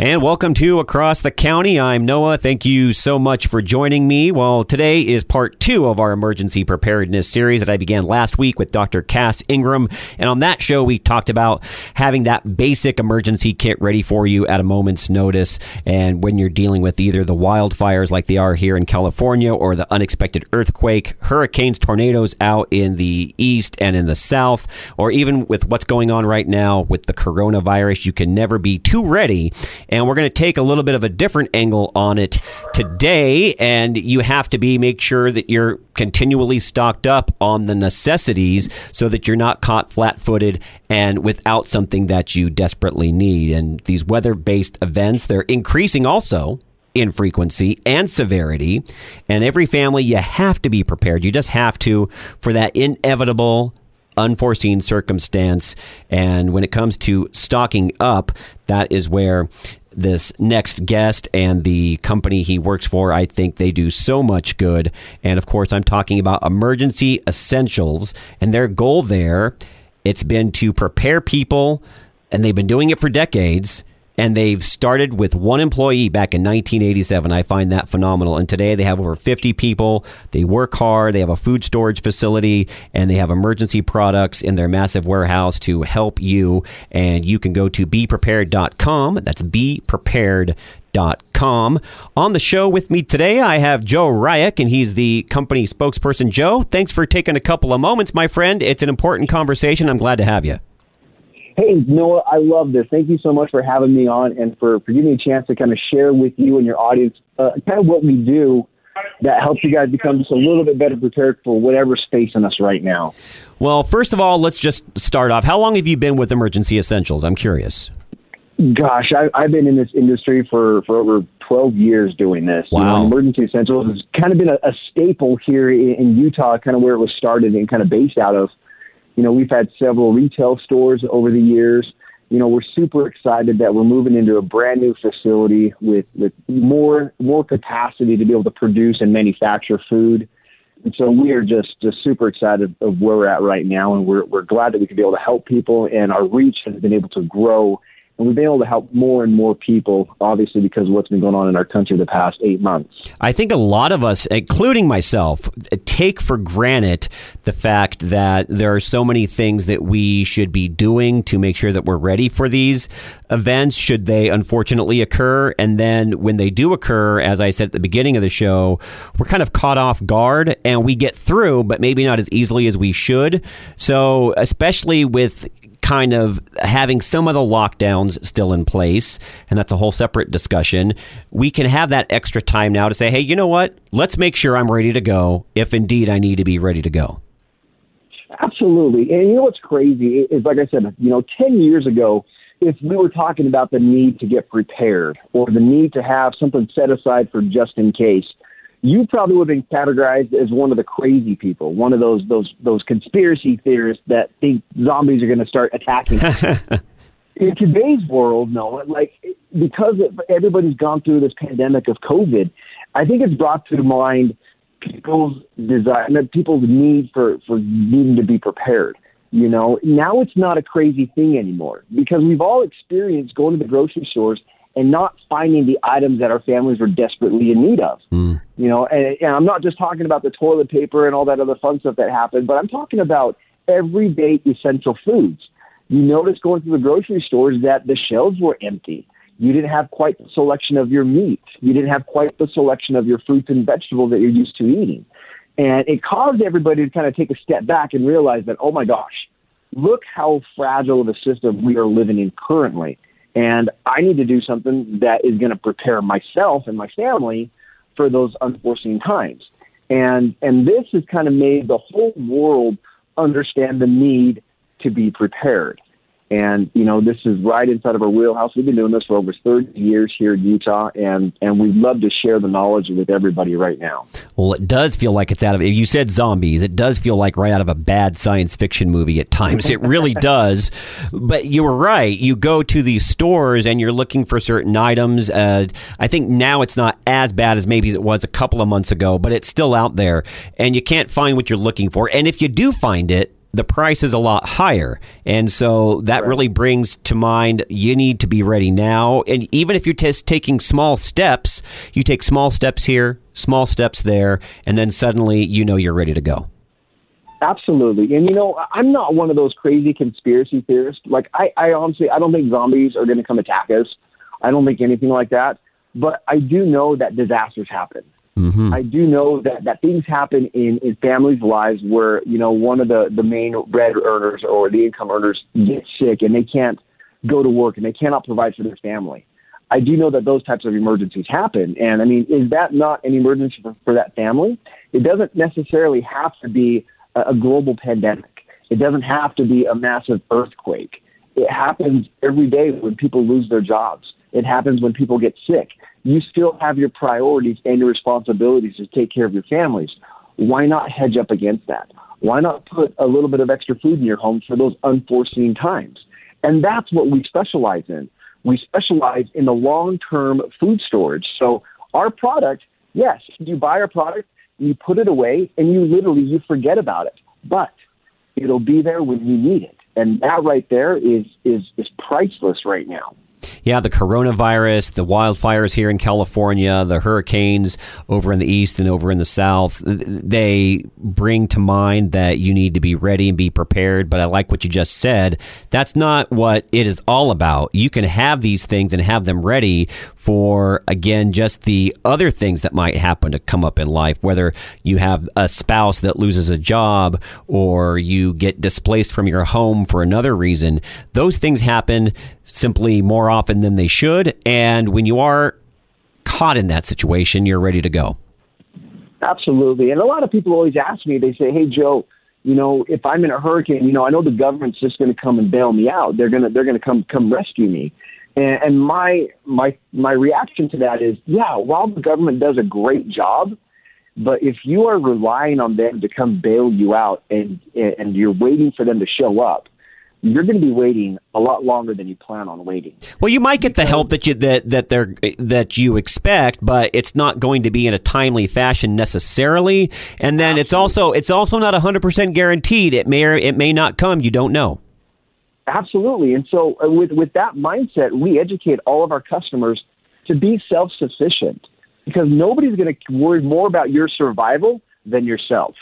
And welcome to Across the County. I'm Noah. Thank you so much for joining me. Well, today is part two of our emergency preparedness series that I began last week with Dr. Cass Ingram. And on that show, we talked about having that basic emergency kit ready for you at a moment's notice. And when you're dealing with either the wildfires like they are here in California or the unexpected earthquake, hurricanes, tornadoes out in the east and in the south, or even with what's going on right now with the coronavirus, you can never be too ready and we're going to take a little bit of a different angle on it today. And you have to be make sure that you're continually stocked up on the necessities so that you're not caught flat-footed and without something that you desperately need. And these weather-based events, they're increasing also in frequency and severity. And every family, you have to be prepared. You just have to for that inevitable unforeseen circumstance. And when it comes to stocking up, that is where this next guest and the company he works for, I think they do so much good. And of course, I'm talking about Emergency Essentials and their goal there. It's been to prepare people, and they've been doing it for decades and they've started with one employee back in 1987. I find that phenomenal. And today they have over 50 people. They work hard. They have a food storage facility and they have emergency products in their massive warehouse to help you. And you can go to beprepared.com. That's beprepared.com. On the show with me today, I have Joe Rieck, and he's the company spokesperson. Joe, thanks for taking a couple of moments, my friend. It's an important conversation. I'm glad to have you. Hey, Noah, I love this. Thank you so much for having me on and for, for giving me a chance to kind of share with you and your audience uh, kind of what we do that helps you guys become just a little bit better prepared for whatever's facing us right now. Well, first of all, let's just start off. How long have you been with Emergency Essentials? I'm curious. Gosh, I, I've been in this industry for, for over 12 years doing this. Wow. You know, Emergency Essentials has kind of been a, a staple here in, in Utah, kind of where it was started and kind of based out of. You know, we've had several retail stores over the years. You know, we're super excited that we're moving into a brand new facility with, with more more capacity to be able to produce and manufacture food. And so we are just just super excited of where we're at right now, and we're we're glad that we can be able to help people, and our reach has been able to grow and we've been able to help more and more people, obviously, because of what's been going on in our country the past eight months. I think a lot of us, including myself, take for granted the fact that there are so many things that we should be doing to make sure that we're ready for these events, should they unfortunately occur. And then when they do occur, as I said at the beginning of the show, we're kind of caught off guard and we get through, but maybe not as easily as we should. So, especially with kind of having some of the lockdowns still in place, and that's a whole separate discussion, we can have that extra time now to say, hey, you know what? Let's make sure I'm ready to go if indeed I need to be ready to go. Absolutely. And you know what's crazy is, like I said, you know, 10 years ago, if we were talking about the need to get prepared or the need to have something set aside for just in case, you probably would have been categorized as one of the crazy people, one of those those those conspiracy theorists that think zombies are going to start attacking. In today's world, no, like because everybody's gone through this pandemic of COVID, I think it's brought to mind people's desire, people's need for for needing to be prepared. You know, now it's not a crazy thing anymore because we've all experienced going to the grocery stores and not finding the items that our families were desperately in need of. Mm. You know, and, and I'm not just talking about the toilet paper and all that other fun stuff that happened, but I'm talking about everyday essential foods. You notice going through the grocery stores that the shelves were empty. You didn't have quite the selection of your meat. You didn't have quite the selection of your fruits and vegetables that you're used to eating. And it caused everybody to kind of take a step back and realize that, oh my gosh, look how fragile of a system we are living in currently. And I need to do something that is going to prepare myself and my family for those unforeseen times. And, and this has kind of made the whole world understand the need to be prepared. And, you know, this is right inside of our wheelhouse. We've been doing this for over 30 years here in Utah, and, and we'd love to share the knowledge with everybody right now. Well, it does feel like it's out of, you said zombies, it does feel like right out of a bad science fiction movie at times. It really does. But you were right. You go to these stores and you're looking for certain items. Uh, I think now it's not as bad as maybe it was a couple of months ago, but it's still out there, and you can't find what you're looking for. And if you do find it, the price is a lot higher. And so that Right. really brings to mind you need to be ready now. And even if you're just taking small steps, you take small steps here, small steps there, and then suddenly you know you're ready to go. Absolutely. And you know, I'm not one of those crazy conspiracy theorists. Like I, I honestly I don't think zombies are gonna come attack us. I don't think anything like that. But I do know that disasters happen. Hmm I do know that, that things happen in, in families' lives where, you know, one of the, the main bread earners or the income earners gets sick and they can't go to work and they cannot provide for their family. I do know that those types of emergencies happen. And I mean, is that not an emergency for, for that family? It doesn't necessarily have to be a, a global pandemic. It doesn't have to be a massive earthquake. It happens every day when people lose their jobs. It happens when people get sick. You still have your priorities and your responsibilities to take care of your families. Why not hedge up against that? Why not put a little bit of extra food in your home for those unforeseen times? And that's what we specialize in. We specialize in the long term food storage. So our product, yes, you buy our product, you put it away, and you literally you forget about it. But it'll be there when you need it. And that right there is is is priceless right now. Yeah, the coronavirus, the wildfires here in California, the hurricanes over in the east and over in the south, they bring to mind that you need to be ready and be prepared. But I like what you just said. That's not what it is all about. You can have these things and have them ready for, again, just the other things that might happen to come up in life, whether you have a spouse that loses a job or you get displaced from your home for another reason. Those things happen simply more often than they should. And when you are caught in that situation, you're ready to go. Absolutely. And a lot of people always ask me, they say, Hey Joe, you know, if I'm in a hurricane, you know, I know the government's just gonna come and bail me out. They're gonna they're gonna come come rescue me. And, and my my my reaction to that is, yeah, while the government does a great job, but if you are relying on them to come bail you out and and you're waiting for them to show up, you're going to be waiting a lot longer than you plan on waiting. Well, you might get the help that you that that they're that you expect, but it's not going to be in a timely fashion necessarily. And then it's also it's also not hundred percent guaranteed. It may or it may not come. You don't know. Absolutely. And so uh, with with that mindset, we educate all of our customers to be self-sufficient because nobody's going to worry more about your survival than yourself.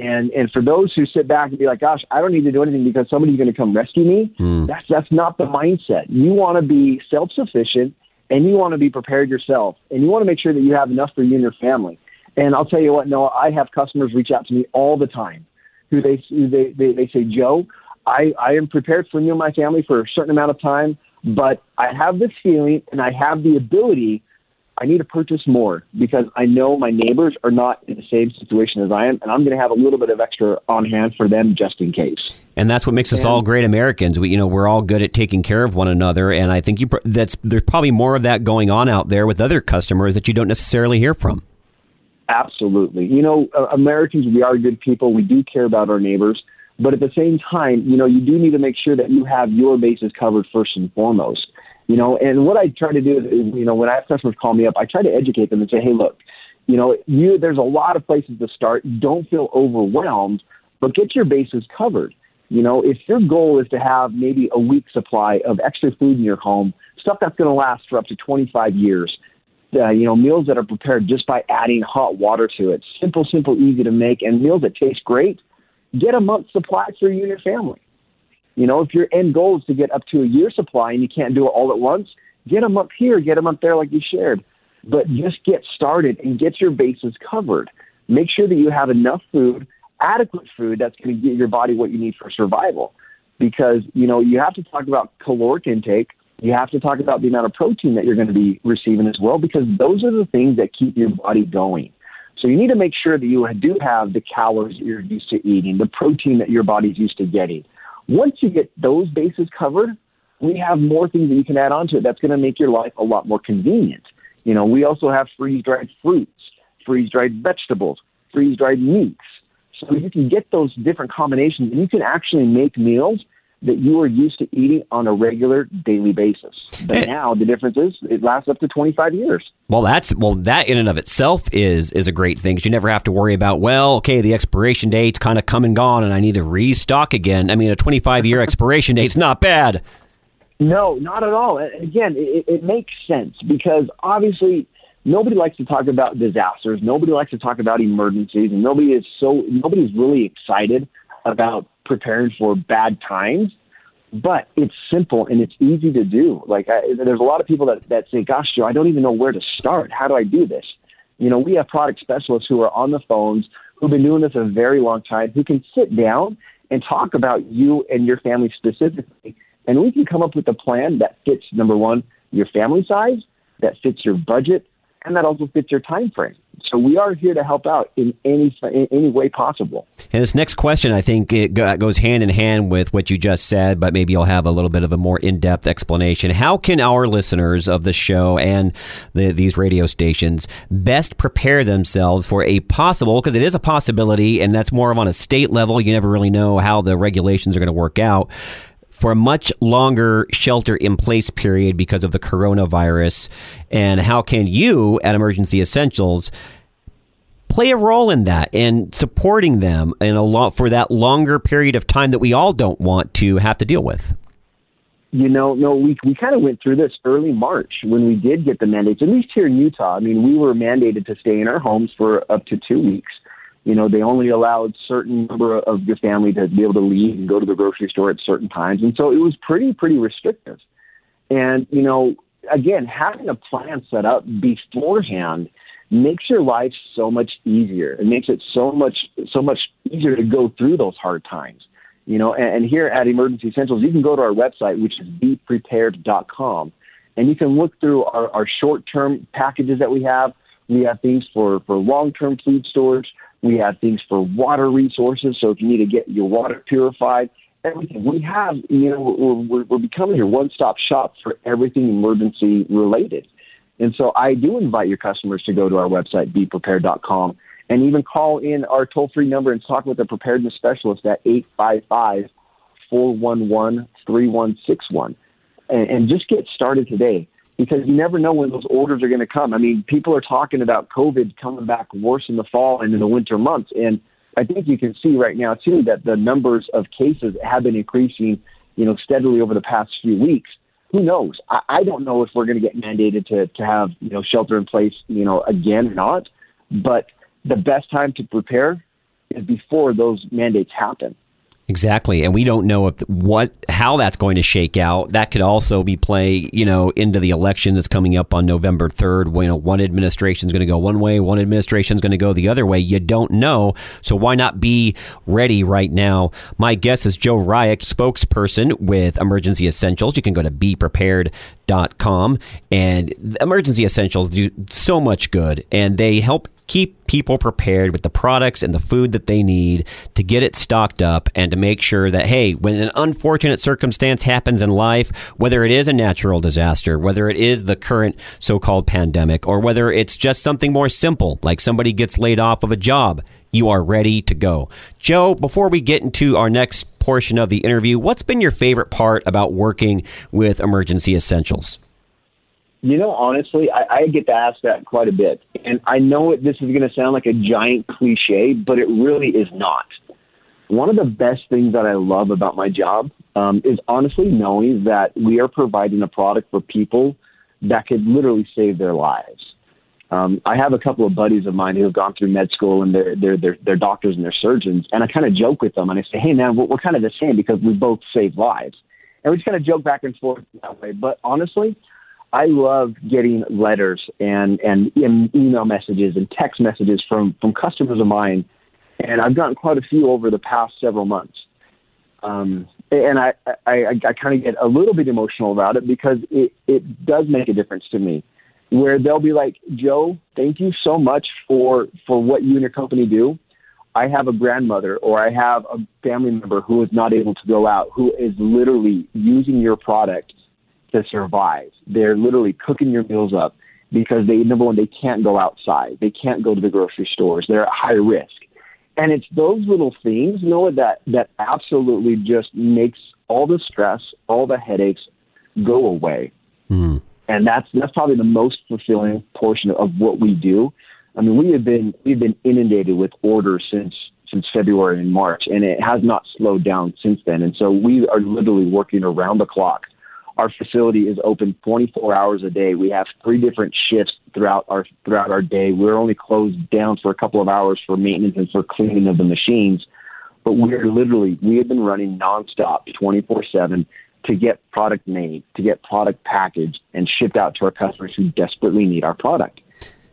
And and for those who sit back and be like, "Gosh, I don't need to do anything because somebody's going to come rescue me," hmm. that's that's not the mindset. You want to be self-sufficient and you want to be prepared yourself, and you want to make sure that you have enough for you and your family. And I'll tell you what, Noah, I have customers reach out to me all the time who they who they they, they say, Joe, I, I am prepared for me and my family for a certain amount of time, but I have this feeling and I have the ability. I need to purchase more because I know my neighbors are not in the same situation as I am, and I'm going to have a little bit of extra on hand for them just in case. And that's what makes us all great Americans. We, you know, we're all good at taking care of one another, and I think you pr- that's there's probably more of that going on out there with other customers that you don't necessarily hear from. Absolutely. You know, uh, Americans, we are good people. We do care about our neighbors. But at the same time, you know, you do need to make sure that you have your bases covered first and foremost. You know, and what I try to do is, you know, when I have customers call me up, I try to educate them and say, hey, look, you know, you there's a lot of places to start. Don't feel overwhelmed, but get your bases covered. You know, if your goal is to have maybe a week supply of extra food in your home, stuff that's going to last for up to 25 years, uh, you know, meals that are prepared just by adding hot water to it, simple, simple, easy to make, and meals that taste great, get a month's supply for you and your family. You know, if your end goal is to get up to a year supply and you can't do it all at once, get them up here, get them up there like you shared. But just get started and get your bases covered. Make sure that you have enough food, adequate food that's going to get your body what you need for survival. Because, you know, you have to talk about caloric intake. You have to talk about the amount of protein that you're going to be receiving as well, because those are the things that keep your body going. So you need to make sure that you do have the calories that you're used to eating, the protein that your body's used to getting. Once you get those bases covered, we have more things that you can add on to it that's going to make your life a lot more convenient. You know, we also have freeze dried fruits, freeze dried vegetables, freeze dried meats. So you can get those different combinations and you can actually make meals that you are used to eating on a regular daily basis. But now the difference is it lasts up to 25 years. Well, that's well that in and of itself is is a great thing. Cause you never have to worry about well, okay, the expiration date's kind of come and gone, and I need to restock again. I mean, a 25 year expiration date's not bad. No, not at all. Again, it, it makes sense because obviously nobody likes to talk about disasters. Nobody likes to talk about emergencies, and nobody is so nobody's really excited about preparing for bad times. But it's simple and it's easy to do. Like I, there's a lot of people that that say, "Gosh, Joe, I don't even know where to start. How do I do this?" You know, we have product specialists who are on the phones who've been doing this a very long time, who can sit down and talk about you and your family specifically, and we can come up with a plan that fits number one your family size, that fits your budget, and that also fits your time frame. So we are here to help out in any in any way possible. And this next question, I think, it goes hand in hand with what you just said, but maybe you'll have a little bit of a more in depth explanation. How can our listeners of the show and the, these radio stations best prepare themselves for a possible? Because it is a possibility, and that's more of on a state level. You never really know how the regulations are going to work out for a much longer shelter in place period because of the coronavirus? And how can you at Emergency Essentials play a role in that and supporting them in a lot for that longer period of time that we all don't want to have to deal with? You know, no, we we kind of went through this early March when we did get the mandates. At least here in Utah, I mean, we were mandated to stay in our homes for up to two weeks you know, they only allowed certain number of your family to be able to leave and go to the grocery store at certain times. And so it was pretty, pretty restrictive. And, you know, again, having a plan set up beforehand makes your life so much easier. It makes it so much, so much easier to go through those hard times. You know, and, and here at Emergency Essentials, you can go to our website, which is beprepared.com, and you can look through our, our short-term packages that we have. We have things for, for long-term food storage. We have things for water resources. So if you need to get your water purified, everything we have, you know, we're, we're becoming your one-stop shop for everything emergency related. And so I do invite your customers to go to our website, beprepared.com, and even call in our toll-free number and talk with a preparedness specialist at 855 411 3161 and just get started today because you never know when those orders are going to come. I mean, people are talking about COVID coming back worse in the fall and in the winter months. And I think you can see right now, too, that the numbers of cases have been increasing, you know, steadily over the past few weeks. Who knows? I, I don't know if we're going to get mandated to, to have, you know, shelter in place, you know, again or not. But the best time to prepare is before those mandates happen. Exactly, and we don't know if what how that's going to shake out. That could also be play, you know, into the election that's coming up on November third. You know, one administration is going to go one way, one administration is going to go the other way. You don't know, so why not be ready right now? My guess is Joe Rieck, spokesperson with Emergency Essentials. You can go to beprepared.com, and Emergency Essentials do so much good, and they help keep people prepared with the products and the food that they need to get it stocked up and to make sure that, hey, when an unfortunate circumstance happens in life, whether it is a natural disaster, whether it is the current so called pandemic, or whether it's just something more simple, like somebody gets laid off of a job, you are ready to go. Joe, before we get into our next portion of the interview, what's been your favorite part about working with Emergency Essentials? You know, honestly, I, I get to ask that quite a bit. And I know it, this is going to sound like a giant cliche, but it really is not. One of the best things that I love about my job um, is honestly knowing that we are providing a product for people that could literally save their lives. Um, I have a couple of buddies of mine who have gone through med school and they're, they're, they're, they're doctors and they're surgeons. And I kind of joke with them and I say, hey, man, we're, we're kind of the same because we both save lives. And we just kind of joke back and forth that way. But honestly, I love getting letters and, and email messages and text messages from, from customers of mine. And I've gotten quite a few over the past several months. Um, and I, I, I kind of get a little bit emotional about it because it, it does make a difference to me where they'll be like, Joe, thank you so much for, for what you and your company do. I have a grandmother or I have a family member who is not able to go out, who is literally using your product to survive. They're literally cooking your meals up because they number one they can't go outside, they can't go to the grocery stores, they're at high risk, and it's those little things, Noah, that that absolutely just makes all the stress, all the headaches go away. Mm. And that's that's probably the most fulfilling portion of what we do. I mean, we have been we've been inundated with orders since since February and March, and it has not slowed down since then. And so we are literally working around the clock. Our facility is open 24 hours a day. We have three different shifts throughout our throughout our day. We're only closed down for a couple of hours for maintenance and for cleaning of the machines, but we're literally we have been running nonstop 24/7 to get product made, to get product packaged and shipped out to our customers who desperately need our product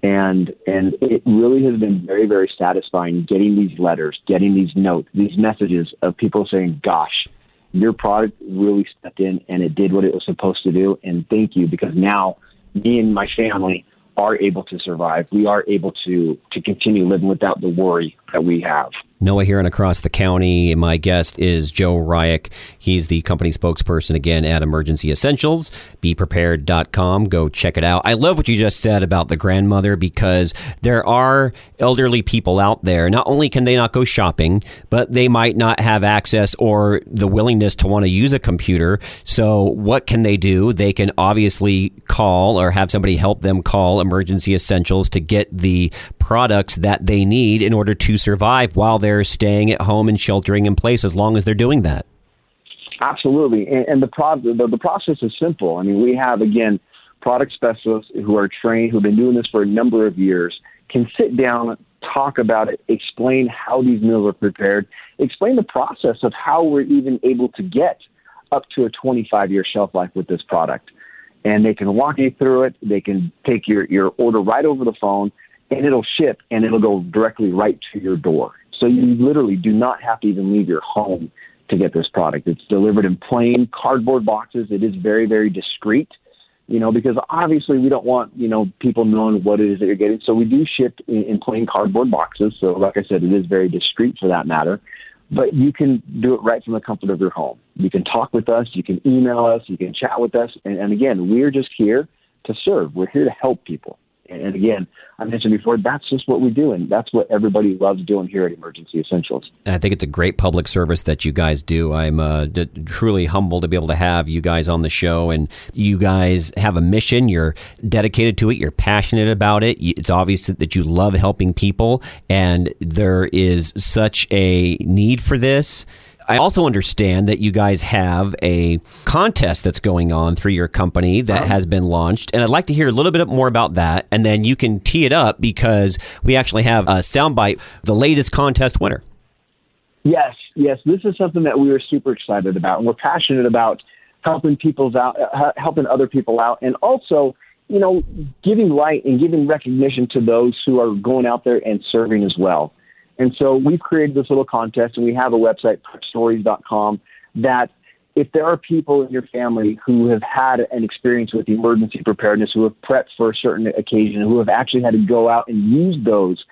and and it really has been very very satisfying getting these letters getting these notes these messages of people saying gosh your product really stepped in and it did what it was supposed to do. And thank you because now me and my family are able to survive. We are able to to continue living without the worry that we have Noah here and across the county. My guest is Joe Rieck. He's the company spokesperson again at Emergency Essentials. BePrepared.com. Go check it out. I love what you just said about the grandmother because there are elderly people out there. Not only can they not go shopping, but they might not have access or the willingness to want to use a computer. So what can they do? They can obviously call or have somebody help them call Emergency Essentials to get the products that they need in order to survive while they're they're staying at home and sheltering in place as long as they're doing that. Absolutely, and, and the, pro- the the process is simple. I mean, we have again product specialists who are trained, who've been doing this for a number of years, can sit down, talk about it, explain how these meals are prepared, explain the process of how we're even able to get up to a 25 year shelf life with this product. And they can walk you through it. They can take your, your order right over the phone and it'll ship and it'll go directly right to your door. So you literally do not have to even leave your home to get this product. It's delivered in plain cardboard boxes. It is very, very discreet, you know, because obviously we don't want, you know, people knowing what it is that you're getting. So we do ship in, in plain cardboard boxes. So like I said, it is very discreet for that matter. But you can do it right from the comfort of your home. You can talk with us. You can email us. You can chat with us. And, and again, we're just here to serve. We're here to help people. And again, I mentioned before, that's just what we do, and that's what everybody loves doing here at Emergency Essentials. I think it's a great public service that you guys do. I'm uh, d- truly humbled to be able to have you guys on the show, and you guys have a mission. You're dedicated to it. You're passionate about it. It's obvious that you love helping people, and there is such a need for this. I also understand that you guys have a contest that's going on through your company that has been launched. And I'd like to hear a little bit more about that. And then you can tee it up because we actually have a soundbite, the latest contest winner. Yes, yes. This is something that we are super excited about. And we're passionate about helping people's out, uh, helping other people out. And also, you know, giving light and giving recognition to those who are going out there and serving as well. And so we've created this little contest, and we have a website, prepstories.com, that if there are people in your family who have had an experience with emergency preparedness, who have prepped for a certain occasion, who have actually had to go out and use those,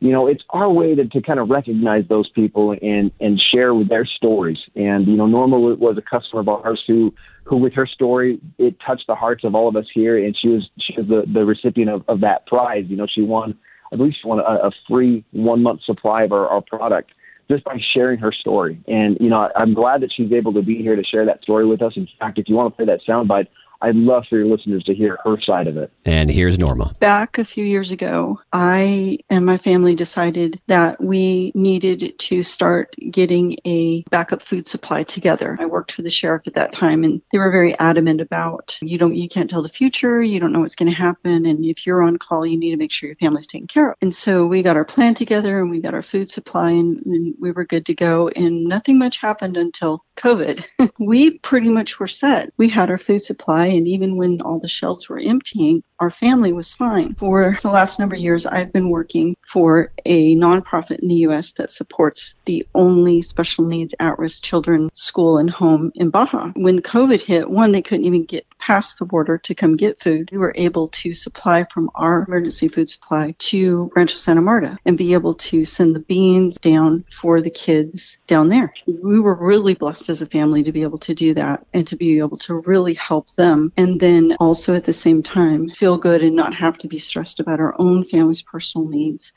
you know, it's our way to, to kind of recognize those people and, and share with their stories. And, you know, Norma was a customer of ours who, who with her story, it touched the hearts of all of us here. And she was, she was the, the recipient of, of that prize. You know, she won I believe she wanted a, a free one month supply of our, our product just by sharing her story. And, you know, I'm glad that she's able to be here to share that story with us. In fact, if you want to play that soundbite, I'd love for your listeners to hear her side of it. And here's Norma. Back a few years ago, I and my family decided that we needed to start getting a backup food supply together. I worked for the sheriff at that time and they were very adamant about you don't you can't tell the future, you don't know what's going to happen and if you're on call, you need to make sure your family's taken care of. And so we got our plan together and we got our food supply and, and we were good to go and nothing much happened until COVID. we pretty much were set. We had our food supply and even when all the shelves were emptying, our family was fine. For the last number of years, I've been working for a nonprofit in the U.S. that supports the only special needs at risk children school and home in Baja. When COVID hit, one, they couldn't even get past the border to come get food. We were able to supply from our emergency food supply to Rancho Santa Marta and be able to send the beans down for the kids down there. We were really blessed as a family to be able to do that and to be able to really help them. And then also at the same time, feel feel good and not have to be stressed about our own family's personal needs.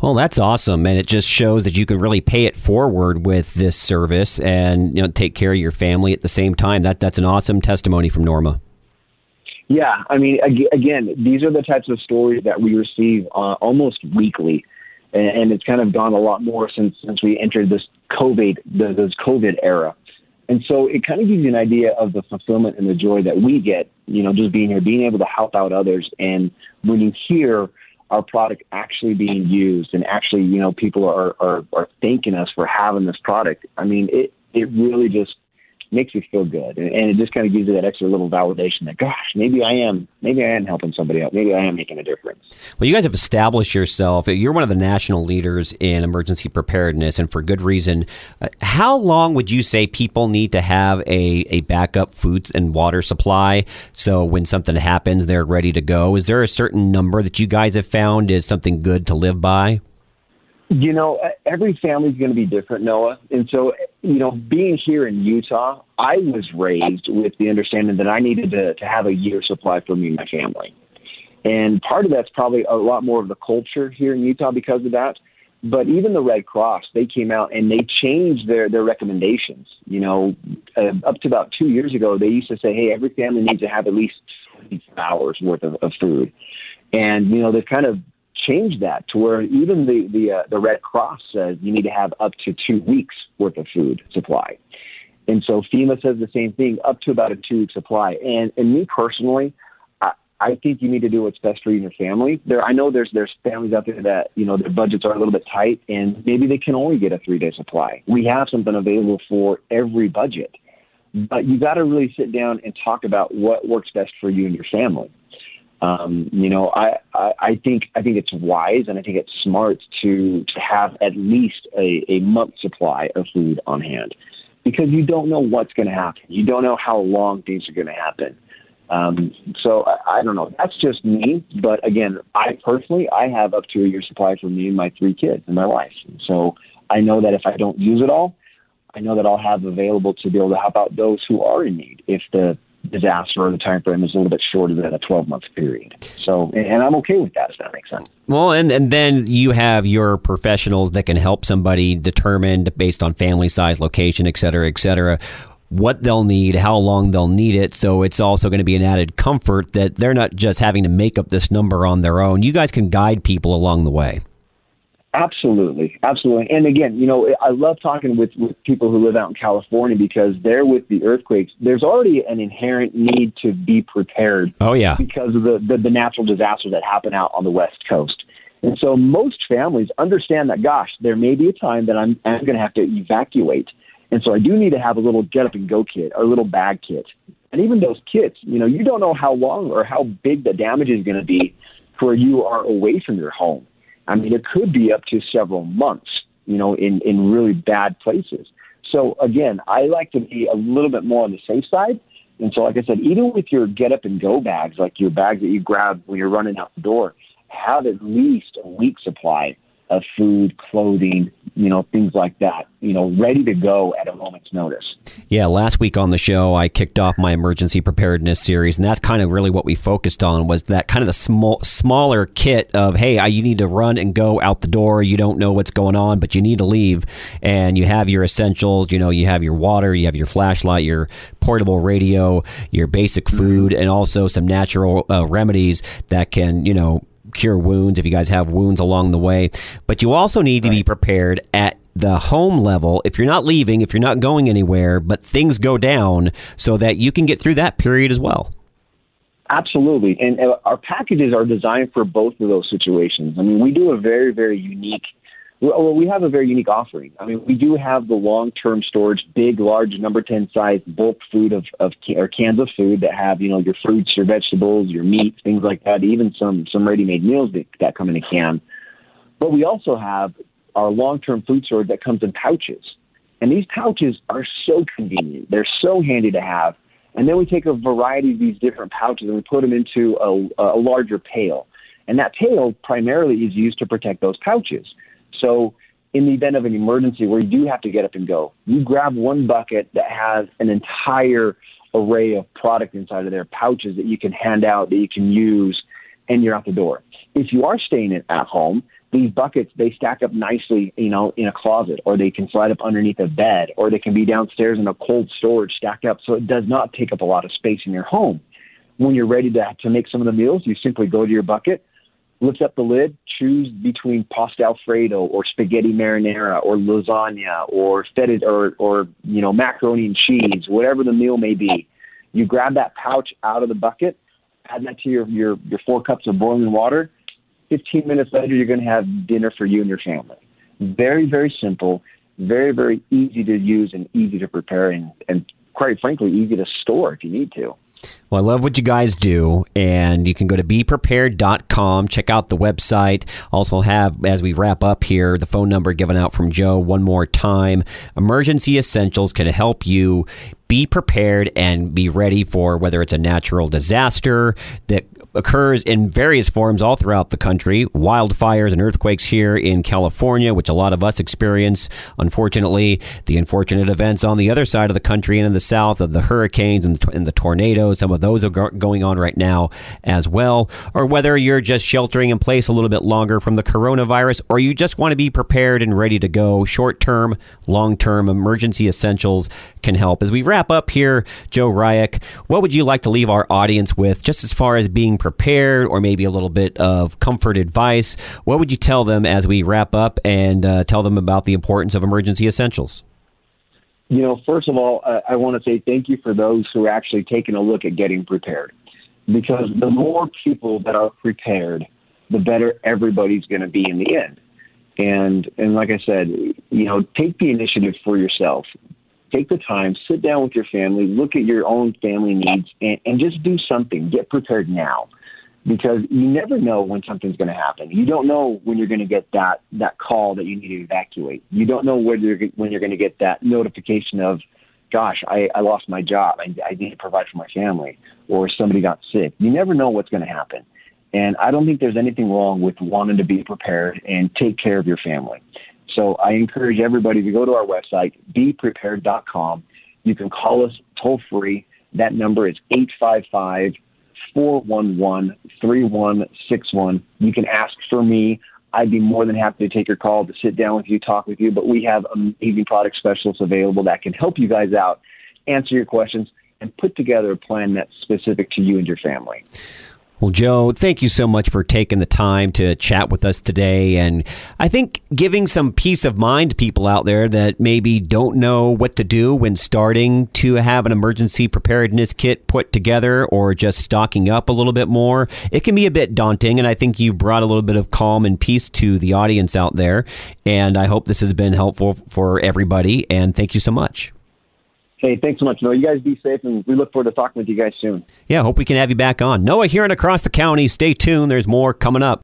Well, that's awesome, and it just shows that you can really pay it forward with this service and you know take care of your family at the same time. That that's an awesome testimony from Norma. Yeah, I mean, again, these are the types of stories that we receive uh, almost weekly, and, and, it's kind of gone a lot more since since we entered this COVID the, this COVID era. And so it kind of gives you an idea of the fulfillment and the joy that we get, you know, just being here, being able to help out others. And when you hear our product actually being used and actually, you know, people are, are, are thanking us for having this product, I mean, it, it really just makes you feel good, and, and it just kind of gives you that extra little validation that, gosh, maybe I am, maybe I am helping somebody out, maybe I am making a difference. Well, you guys have established yourself. You're one of the national leaders in emergency preparedness, and for good reason. Uh, how long would you say people need to have a a backup food and water supply so when something happens, they're ready to go? Is there a certain number that you guys have found is something good to live by? You know, every family is going to be different, Noah. And so, you know, being here in Utah, I was raised with the understanding that I needed to, to have a year supply for me and my family. And part of that's probably a lot more of the culture here in Utah because of that. But even the Red Cross, they came out and they changed their, their recommendations. You know, uh, up to about two years ago, they used to say, hey, every family needs to have at least hours worth of, of food. And, you know, they've kind of changed that to where even the the uh, the Red Cross says you need to have up to two weeks worth of food supply, and so FEMA says the same thing, up to about a two week supply. And and me personally, I, I think you need to do what's best for you and your family. There, I know there's there's families out there that you know their budgets are a little bit tight, and maybe they can only get a three day supply. We have something available for every budget, but you got to really sit down and talk about what works best for you and your family. Um, you know, I, I, I think I think it's wise and I think it's smart to to have at least a, a month supply of food on hand because you don't know what's going to happen. You don't know how long things are going to happen. Um, so I, I don't know. That's just me. But again, I personally I have up to a year supply for me and my three kids and my wife. So I know that if I don't use it all, I know that I'll have available to be able to help out those who are in need if the disaster or the time frame is a little bit shorter than a 12 month period. So, and I'm okay with that, if that makes sense. Well, and, and then you have your professionals that can help somebody determine based on family size, location, et cetera, et cetera, what they'll need, how long they'll need it. So it's also going to be an added comfort that they're not just having to make up this number on their own. You guys can guide people along the way. Absolutely, absolutely. And again, you know, I love talking with, with people who live out in California because there with the earthquakes, there's already an inherent need to be prepared. Oh yeah, because of the, the, the natural disasters that happen out on the west coast. And so most families understand that, gosh, there may be a time that I'm, I'm going to have to evacuate. And so I do need to have a little get up and go kit or a little bag kit. And even those kits, you know, you don't know how long or how big the damage is going to be for you are away from your home. I mean, it could be up to several months, you know, in, in really bad places. So again, I like to be a little bit more on the safe side. And so, like I said, even with your get up and go bags, like your bags that you grab when you're running out the door, have at least a week supply of food, clothing, you know, things like that, you know, ready to go at a moment's notice. Yeah, last week on the show, I kicked off my emergency preparedness series, and that's kind of really what we focused on was that kind of the small, smaller kit of, hey, I, you need to run and go out the door. You don't know what's going on, but you need to leave, and you have your essentials. You know, you have your water, you have your flashlight, your portable radio, your basic mm-hmm. food, and also some natural uh, remedies that can, you know, cure wounds if you guys have wounds along the way. But you also need to be prepared at the home level if you're not leaving, if you're not going anywhere, but things go down so that you can get through that period as well. Absolutely. And uh, our packages are designed for both of those situations. I mean, we do a very, very unique well, we have a very unique offering. I mean, we do have the long-term storage, big, large, number 10 size bulk food of, of or cans of food that have, you know, your fruits, your vegetables, your meat, things like that, even some, some ready-made meals that, that come in a can. But we also have our long-term food storage that comes in pouches. And these pouches are so convenient. They're so handy to have. And then we take a variety of these different pouches and we put them into a, a larger pail. And that pail primarily is used to protect those pouches. So in the event of an emergency where you do have to get up and go, you grab one bucket that has an entire array of product inside of there, pouches that you can hand out, that you can use, and you're out the door. If you are staying at home, these buckets they stack up nicely, you know, in a closet, or they can slide up underneath a bed, or they can be downstairs in a cold storage stacked up, so it does not take up a lot of space in your home. When you're ready to to make some of the meals, you simply go to your bucket, lift up the lid, choose between pasta alfredo or spaghetti marinara or lasagna or fetid or or you know macaroni and cheese, whatever the meal may be. You grab that pouch out of the bucket, add that to your your, your four cups of boiling water 15 minutes later, you're going to have dinner for you and your family. Very, very simple, very, very easy to use and easy to prepare, and, and quite frankly, easy to store if you need to. Well, I love what you guys do, and you can go to beprepared.com, check out the website. Also, have, as we wrap up here, the phone number given out from Joe one more time. Emergency Essentials can help you be prepared and be ready for whether it's a natural disaster that occurs in various forms all throughout the country. Wildfires and earthquakes here in California, which a lot of us experience. Unfortunately, the unfortunate events on the other side of the country and in the south of the hurricanes and the, and the tornadoes, some of those are go- going on right now as well. Or whether you're just sheltering in place a little bit longer from the coronavirus, or you just want to be prepared and ready to go. Short term, long term emergency essentials can help. As we wrap up here, Joe Rieck, what would you like to leave our audience with just as far as being prepared or maybe a little bit of comfort advice, what would you tell them as we wrap up and uh, tell them about the importance of emergency essentials? You know, first of all, uh, I want to say thank you for those who are actually taking a look at getting prepared. Because the more people that are prepared, the better everybody's going to be in the end. And and like I said, you know, take the initiative for yourself take the time, sit down with your family, look at your own family needs, and, and just do something. Get prepared now because you never know when something's going to happen. You don't know when you're going to get that that call that you need to evacuate. You don't know whether you're, when you're going to get that notification of, "Gosh, I, I lost my job. I, I need to provide for my family," or somebody got sick. You never know what's going to happen. And I don't think there's anything wrong with wanting to be prepared and take care of your family. So I encourage everybody to go to our website, beprepared.com. You can call us toll free. That number is 855 411 3161. You can ask for me. I'd be more than happy to take your call to sit down with you, talk with you. But we have amazing product specialists available that can help you guys out, answer your questions, and put together a plan that's specific to you and your family. Well, Joe, thank you so much for taking the time to chat with us today. And I think giving some peace of mind to people out there that maybe don't know what to do when starting to have an emergency preparedness kit put together or just stocking up a little bit more, it can be a bit daunting. And I think you've brought a little bit of calm and peace to the audience out there. And I hope this has been helpful for everybody. And thank you so much. Hey, thanks so much. Noah, you guys be safe, and we look forward to talking with you guys soon. Yeah, hope we can have you back on. Noah here and across the county. Stay tuned. There's more coming up.